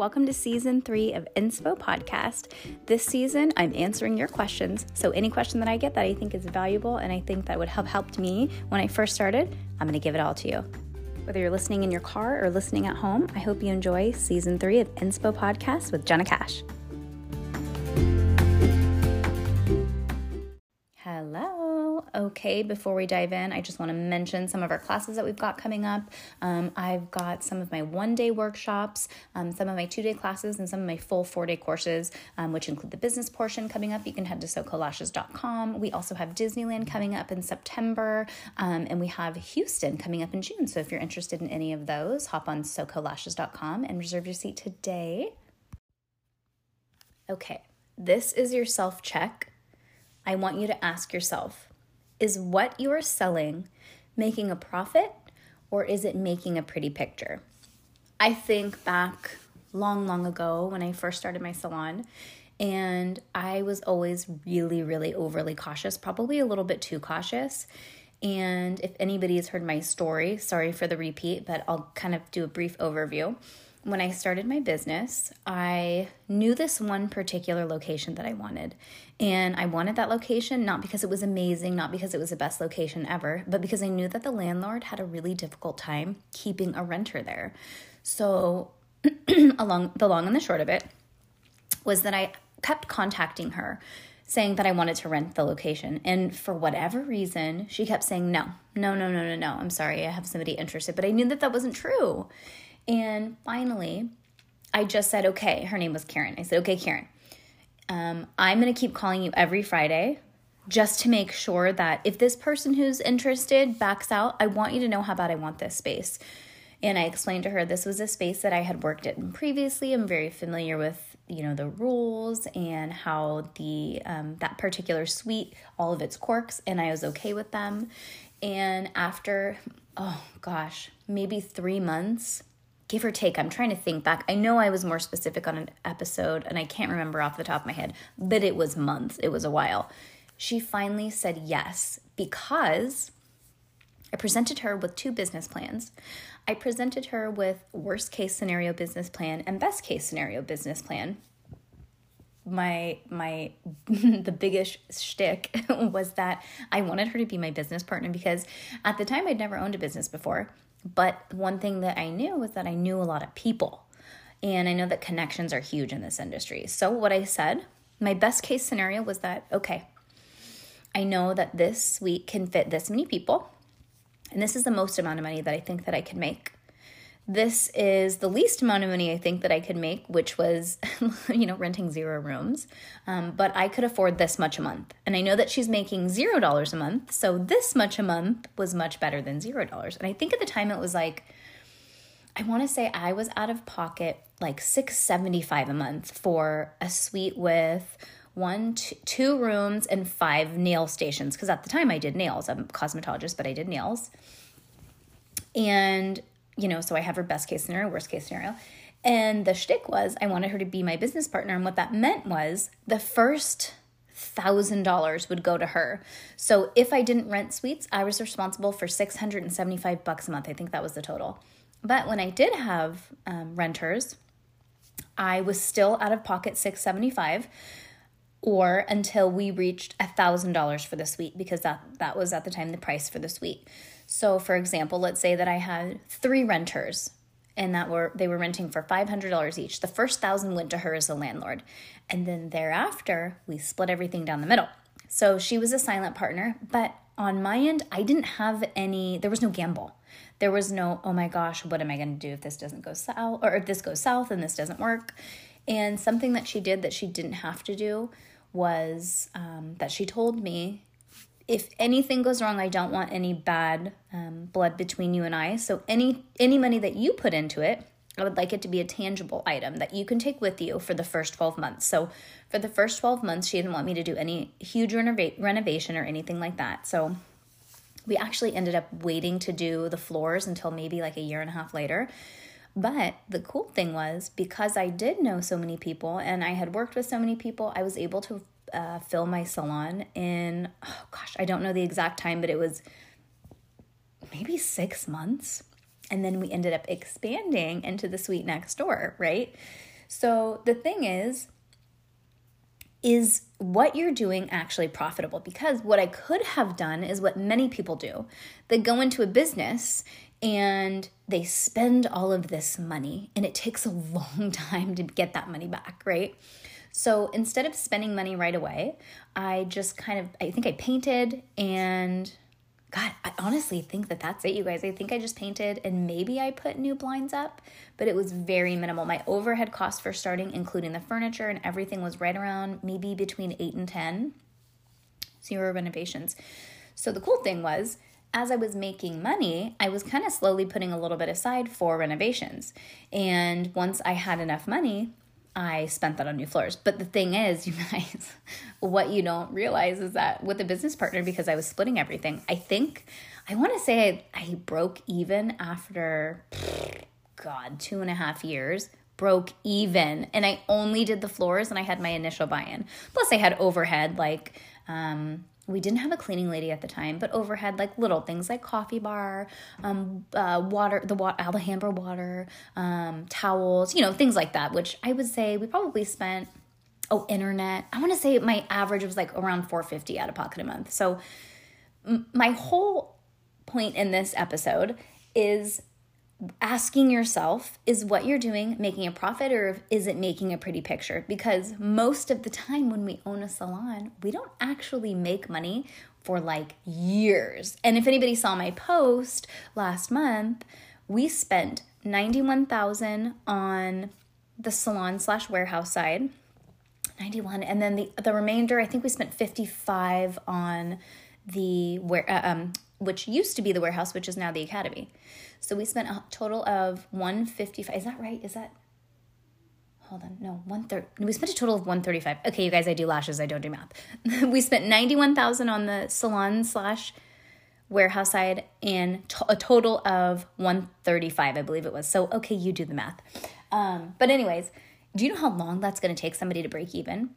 Welcome to season three of Inspo Podcast. This season, I'm answering your questions. So, any question that I get that I think is valuable and I think that would have helped me when I first started, I'm going to give it all to you. Whether you're listening in your car or listening at home, I hope you enjoy season three of Inspo Podcast with Jenna Cash. Okay, before we dive in, I just want to mention some of our classes that we've got coming up. Um, I've got some of my one day workshops, um, some of my two day classes, and some of my full four day courses, um, which include the business portion coming up. You can head to socolashes.com. We also have Disneyland coming up in September, um, and we have Houston coming up in June. So if you're interested in any of those, hop on socolashes.com and reserve your seat today. Okay, this is your self check. I want you to ask yourself is what you are selling making a profit or is it making a pretty picture? I think back long, long ago when I first started my salon, and I was always really, really overly cautious, probably a little bit too cautious. And if anybody has heard my story, sorry for the repeat, but I'll kind of do a brief overview when I started my business, I knew this one particular location that I wanted. And I wanted that location not because it was amazing, not because it was the best location ever, but because I knew that the landlord had a really difficult time keeping a renter there. So, along the long and the short of it was that I kept contacting her saying that I wanted to rent the location. And for whatever reason, she kept saying, no, no, no, no, no, no. I'm sorry, I have somebody interested. But I knew that that wasn't true. And finally, I just said, okay, her name was Karen. I said, okay, Karen, um, I'm going to keep calling you every Friday just to make sure that if this person who's interested backs out, I want you to know how bad I want this space. And I explained to her this was a space that I had worked in previously. I'm very familiar with you know the rules and how the um, that particular suite, all of its quirks, and I was okay with them. And after oh gosh, maybe three months, give or take, I'm trying to think back. I know I was more specific on an episode and I can't remember off the top of my head, but it was months, it was a while. She finally said yes because I presented her with two business plans. I presented her with worst case scenario business plan and best case scenario business plan. My my the biggest shtick was that I wanted her to be my business partner because at the time I'd never owned a business before. But one thing that I knew was that I knew a lot of people. And I know that connections are huge in this industry. So, what I said, my best case scenario was that, okay, I know that this suite can fit this many people. And this is the most amount of money that I think that I can make this is the least amount of money I think that I could make, which was, you know, renting zero rooms. Um, but I could afford this much a month. And I know that she's making zero dollars a month. So this much a month was much better than zero dollars. And I think at the time it was like, I want to say I was out of pocket like 675 a month for a suite with one, two, two rooms and five nail stations. Because at the time I did nails. I'm a cosmetologist, but I did nails. And you know, so I have her best case scenario, worst case scenario. And the shtick was I wanted her to be my business partner. And what that meant was the first thousand dollars would go to her. So if I didn't rent suites, I was responsible for 675 bucks a month. I think that was the total. But when I did have um, renters, I was still out of pocket 675 or until we reached a thousand dollars for the suite because that that was at the time the price for the suite so, for example, let's say that I had three renters and that were they were renting for $500 each. The first 1000 went to her as a landlord. And then thereafter, we split everything down the middle. So, she was a silent partner, but on my end, I didn't have any there was no gamble. There was no, oh my gosh, what am I going to do if this doesn't go south or if this goes south and this doesn't work? And something that she did that she didn't have to do was um, that she told me if anything goes wrong, I don't want any bad um, blood between you and I. So any any money that you put into it, I would like it to be a tangible item that you can take with you for the first 12 months. So for the first 12 months, she didn't want me to do any huge renova- renovation or anything like that. So we actually ended up waiting to do the floors until maybe like a year and a half later. But the cool thing was because I did know so many people and I had worked with so many people, I was able to uh, fill my salon in, oh gosh, I don't know the exact time, but it was maybe six months. And then we ended up expanding into the suite next door, right? So the thing is, is what you're doing actually profitable? Because what I could have done is what many people do. They go into a business and they spend all of this money, and it takes a long time to get that money back, right? So instead of spending money right away, I just kind of, I think I painted and God, I honestly think that that's it, you guys. I think I just painted and maybe I put new blinds up, but it was very minimal. My overhead cost for starting, including the furniture and everything, was right around maybe between eight and 10. Zero renovations. So the cool thing was, as I was making money, I was kind of slowly putting a little bit aside for renovations. And once I had enough money, I spent that on new floors. But the thing is, you guys, what you don't realize is that with a business partner, because I was splitting everything, I think, I want to say I, I broke even after, God, two and a half years. Broke even. And I only did the floors and I had my initial buy in. Plus, I had overhead like, um, we didn't have a cleaning lady at the time, but overhead like little things like coffee bar, um, uh, water, the wa- Alhambra water, um, towels, you know, things like that. Which I would say we probably spent. Oh, internet. I want to say my average was like around 450 out of pocket a month. So m- my whole point in this episode is asking yourself is what you're doing making a profit or is it making a pretty picture? Because most of the time when we own a salon, we don't actually make money for like years. And if anybody saw my post last month, we spent 91,000 on the salon slash warehouse side. 91 and then the the remainder I think we spent 55 on the where uh, um which used to be the warehouse which is now the academy. So we spent a total of 155. Is that right? Is that hold on no 130 we spent a total of 135 okay you guys i do lashes i don't do math. We spent 91000 on the salon slash warehouse side and to- a total of 135 i believe it was. So okay you do the math. Um, but anyways do you know how long that's going to take somebody to break even?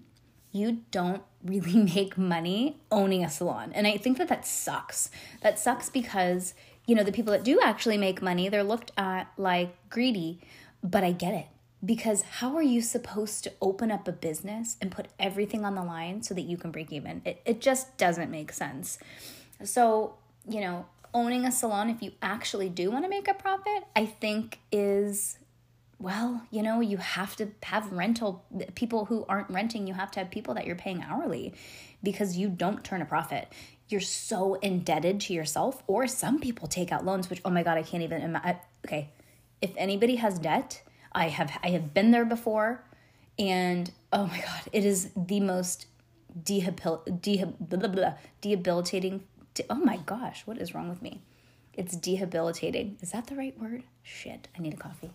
You don't really make money owning a salon and i think that that sucks. That sucks because you know, the people that do actually make money, they're looked at like greedy. But I get it because how are you supposed to open up a business and put everything on the line so that you can break even? It, it just doesn't make sense. So, you know, owning a salon, if you actually do want to make a profit, I think is well, you know, you have to have rental people who aren't renting, you have to have people that you're paying hourly because you don't turn a profit you're so indebted to yourself or some people take out loans which oh my god i can't even imagine okay. If anybody has debt i have i have been there before and oh my god it is the most dehabil- dehab- blah, blah, debilitating de- oh my gosh what is wrong with me? It's debilitating. Is that the right word? Shit i need a coffee.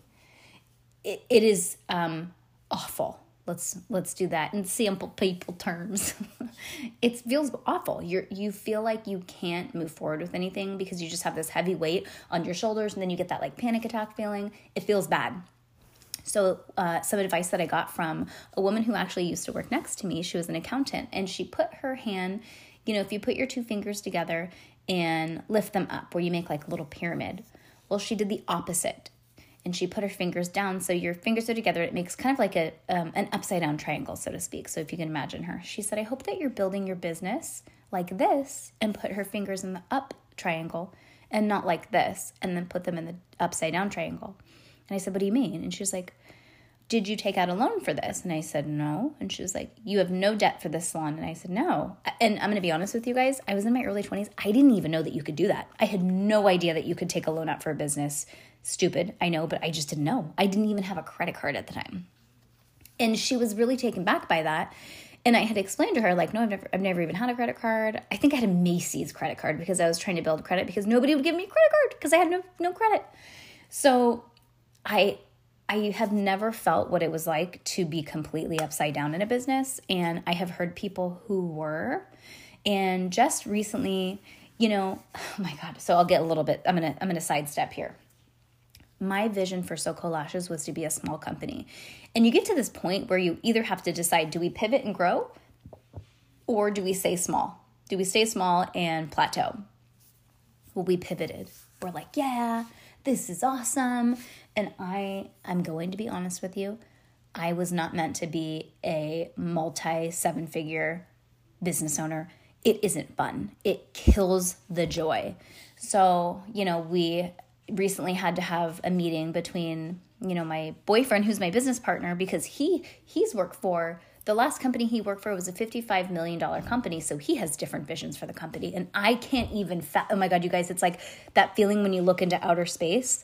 It, it is um awful let's let's do that in simple people terms. It feels awful. You're you feel like you can't move forward with anything because you just have this heavy weight on your shoulders and then you get that like panic attack feeling. It feels bad. So uh, some advice that i got from a woman who actually used to work next to me she was an accountant and she put her hand you know if you put your two fingers together and lift them up where you make like a little pyramid well she did the opposite and she put her fingers down so your fingers are together it makes kind of like a um, an upside down triangle so to speak so if you can imagine her she said i hope that you're building your business like this and put her fingers in the up triangle and not like this and then put them in the upside down triangle and i said what do you mean and she was like did you take out a loan for this? And I said, no. And she was like, you have no debt for this salon. And I said, no. And I'm going to be honest with you guys. I was in my early 20s. I didn't even know that you could do that. I had no idea that you could take a loan out for a business Stupid, I know, but I just didn't know. I didn't even have a credit card at the time. And she was really taken back by that. And I had explained to her, like, no, I've never, I've never even had a credit card. I think I had a Macy's credit card because I was trying to build credit because nobody would give me a credit card because I had no no credit. So I I have never felt what it was like to be completely upside down in a business. And I have heard people who were. And just recently, you know, oh my God. So I'll get a little bit, I'm gonna, I'm gonna sidestep here my vision for SoCo Lashes was to be a small company. And you get to this point where you either have to decide do we pivot and grow or do we stay small? Do we stay small and plateau? Well, we pivoted. We're like, yeah, this is awesome. And I I'm going to be honest with you. I was not meant to be a multi seven figure business owner. It isn't fun. It kills the joy. So, you know, we recently had to have a meeting between, you know, my boyfriend who's my business partner because he he's worked for the last company he worked for was a $55 million company, so he has different visions for the company. And I can't even, fa- oh my God, you guys, it's like that feeling when you look into outer space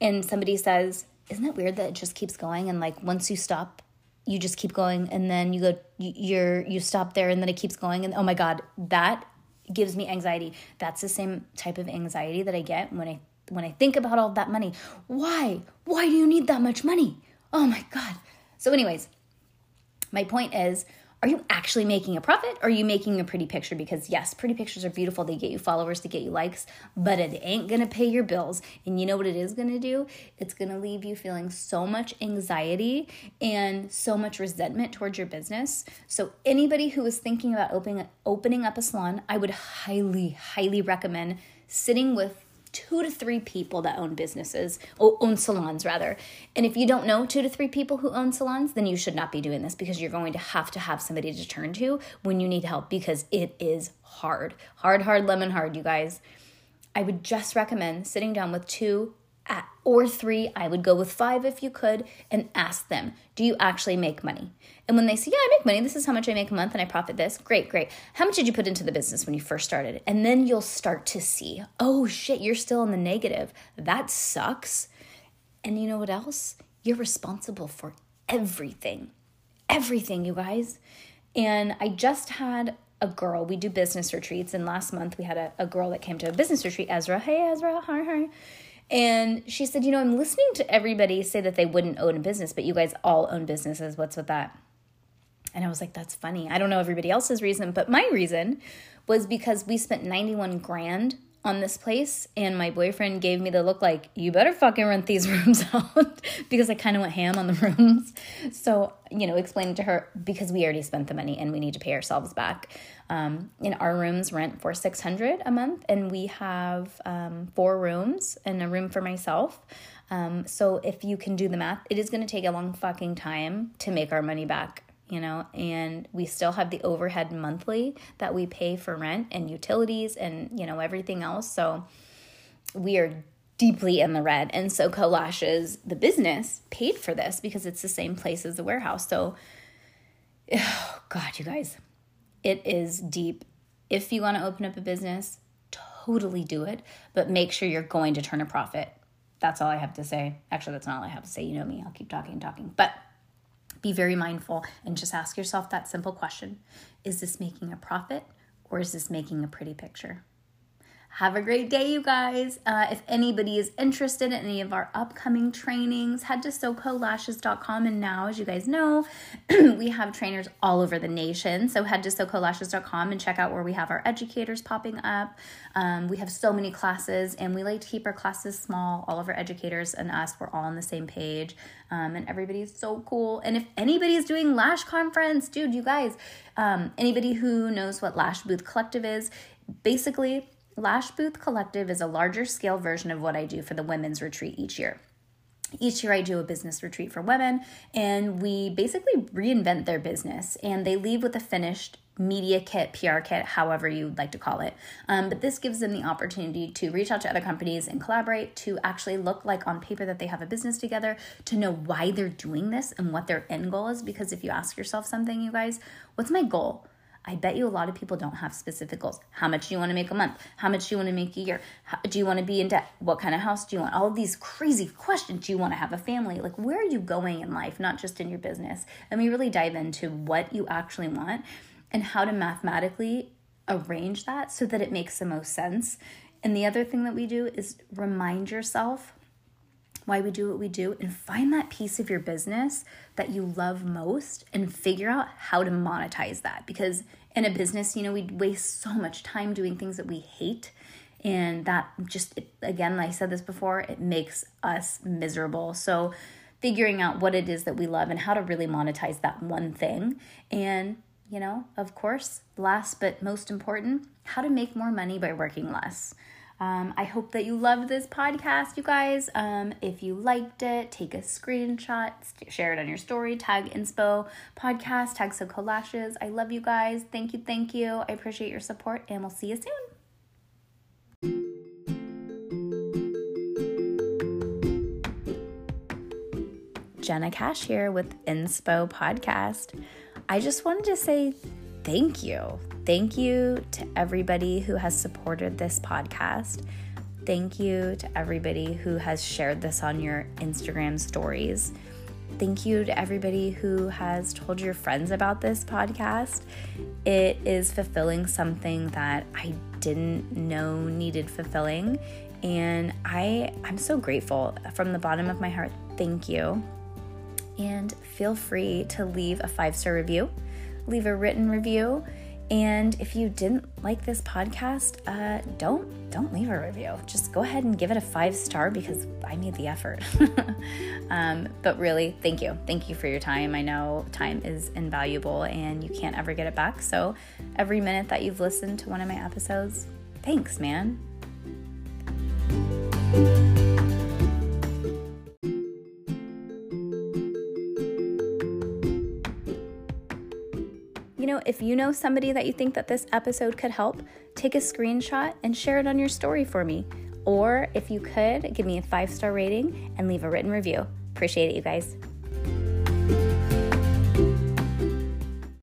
and somebody says, Isn't it weird that it just keeps going? And like once you stop, you just keep going and then you go you're you stop there and then it keeps going and oh my god that gives me anxiety that's the same type of anxiety that i get when i when i think about all that money why why do you need that much money oh my god so anyways my point is, are you actually making a profit or are you making a pretty picture? Because yes, pretty pictures are beautiful. They get you followers, they get you likes, but it ain't gonna pay your bills. And you know what it is gonna do? It's gonna leave you feeling so much anxiety and so much resentment towards your business. So anybody who is thinking about opening opening up a salon, I would highly, highly recommend sitting with two to three people that own businesses, or own salons rather. And if you don't know two to three people who own salons, then you should not be doing this because you're going to have to have somebody to turn to when you need help because it is hard. Hard, hard, lemon hard, you guys. I would just recommend sitting down with two or three, I would go with five if you could, and ask them, do you actually make money? And when they say, yeah, I make money, this is how much I make a month and I profit this, great, great. How much did you put into the business when you first started? And then you'll start to see, oh shit, you're still in the negative. That sucks. And you know what else? You're responsible for everything. Everything, you guys. And I just had a girl, we do business retreats, and last month we had a, a girl that came to a business retreat, Ezra. Hey, Ezra, hi, hi and she said, You know, I'm listening to everybody say that they wouldn't own a business, but you guys all own businesses. What's with that? And I was like, That's funny. I don't know everybody else's reason, but my reason was because we spent 91 grand on this place and my boyfriend gave me the look like you better fucking rent these rooms out because I kind of went ham on the rooms. So, you know, explaining to her because we already spent the money and we need to pay ourselves back. Um, in our rooms rent for 600 a month and we have um, four rooms and a room for myself. Um, so if you can do the math, it is going to take a long fucking time to make our money back you know, and we still have the overhead monthly that we pay for rent and utilities and, you know, everything else. So we are deeply in the red. And SoCo Lashes, the business, paid for this because it's the same place as the warehouse. So, oh God, you guys, it is deep. If you want to open up a business, totally do it, but make sure you're going to turn a profit. That's all I have to say. Actually, that's not all I have to say. You know me, I'll keep talking and talking. But be very mindful and just ask yourself that simple question Is this making a profit or is this making a pretty picture? Have a great day, you guys. Uh, if anybody is interested in any of our upcoming trainings, head to socolashes.com. And now, as you guys know, we have trainers all over the nation. So head to socolashes.com and check out where we have our educators popping up. Um, we have so many classes, and we like to keep our classes small. All of our educators and us, we're all on the same page. Um, and everybody's so cool. And if anybody's doing Lash Conference, dude, you guys, um, anybody who knows what Lash Booth Collective is, basically, Lash Booth Collective is a larger scale version of what I do for the women's retreat each year. Each year, I do a business retreat for women, and we basically reinvent their business, and they leave with a finished media kit, PR kit, however you'd like to call it. Um, but this gives them the opportunity to reach out to other companies and collaborate, to actually look like on paper that they have a business together, to know why they're doing this and what their end goal is. Because if you ask yourself something, you guys, what's my goal? I bet you a lot of people don't have specific goals. How much do you want to make a month? How much do you want to make a year? How, do you want to be in debt? What kind of house do you want? All of these crazy questions. Do you want to have a family? Like, where are you going in life, not just in your business? And we really dive into what you actually want and how to mathematically arrange that so that it makes the most sense. And the other thing that we do is remind yourself why we do what we do, and find that piece of your business that you love most and figure out how to monetize that. Because in a business, you know, we waste so much time doing things that we hate. And that just, again, like I said this before, it makes us miserable. So, figuring out what it is that we love and how to really monetize that one thing. And, you know, of course, last but most important, how to make more money by working less. Um, I hope that you loved this podcast, you guys. Um, if you liked it, take a screenshot, share it on your story, tag Inspo Podcast, tag SoCo Lashes. I love you guys. Thank you, thank you. I appreciate your support, and we'll see you soon. Jenna Cash here with Inspo Podcast. I just wanted to say thank you. Thank you to everybody who has supported this podcast. Thank you to everybody who has shared this on your Instagram stories. Thank you to everybody who has told your friends about this podcast. It is fulfilling something that I didn't know needed fulfilling and I I'm so grateful from the bottom of my heart. Thank you and feel free to leave a five star review, leave a written review. And if you didn't like this podcast, uh, don't don't leave a review. Just go ahead and give it a five star because I made the effort. um, but really, thank you, thank you for your time. I know time is invaluable and you can't ever get it back. So every minute that you've listened to one of my episodes, thanks, man. If you know somebody that you think that this episode could help, take a screenshot and share it on your story for me. Or if you could, give me a five star rating and leave a written review. Appreciate it, you guys.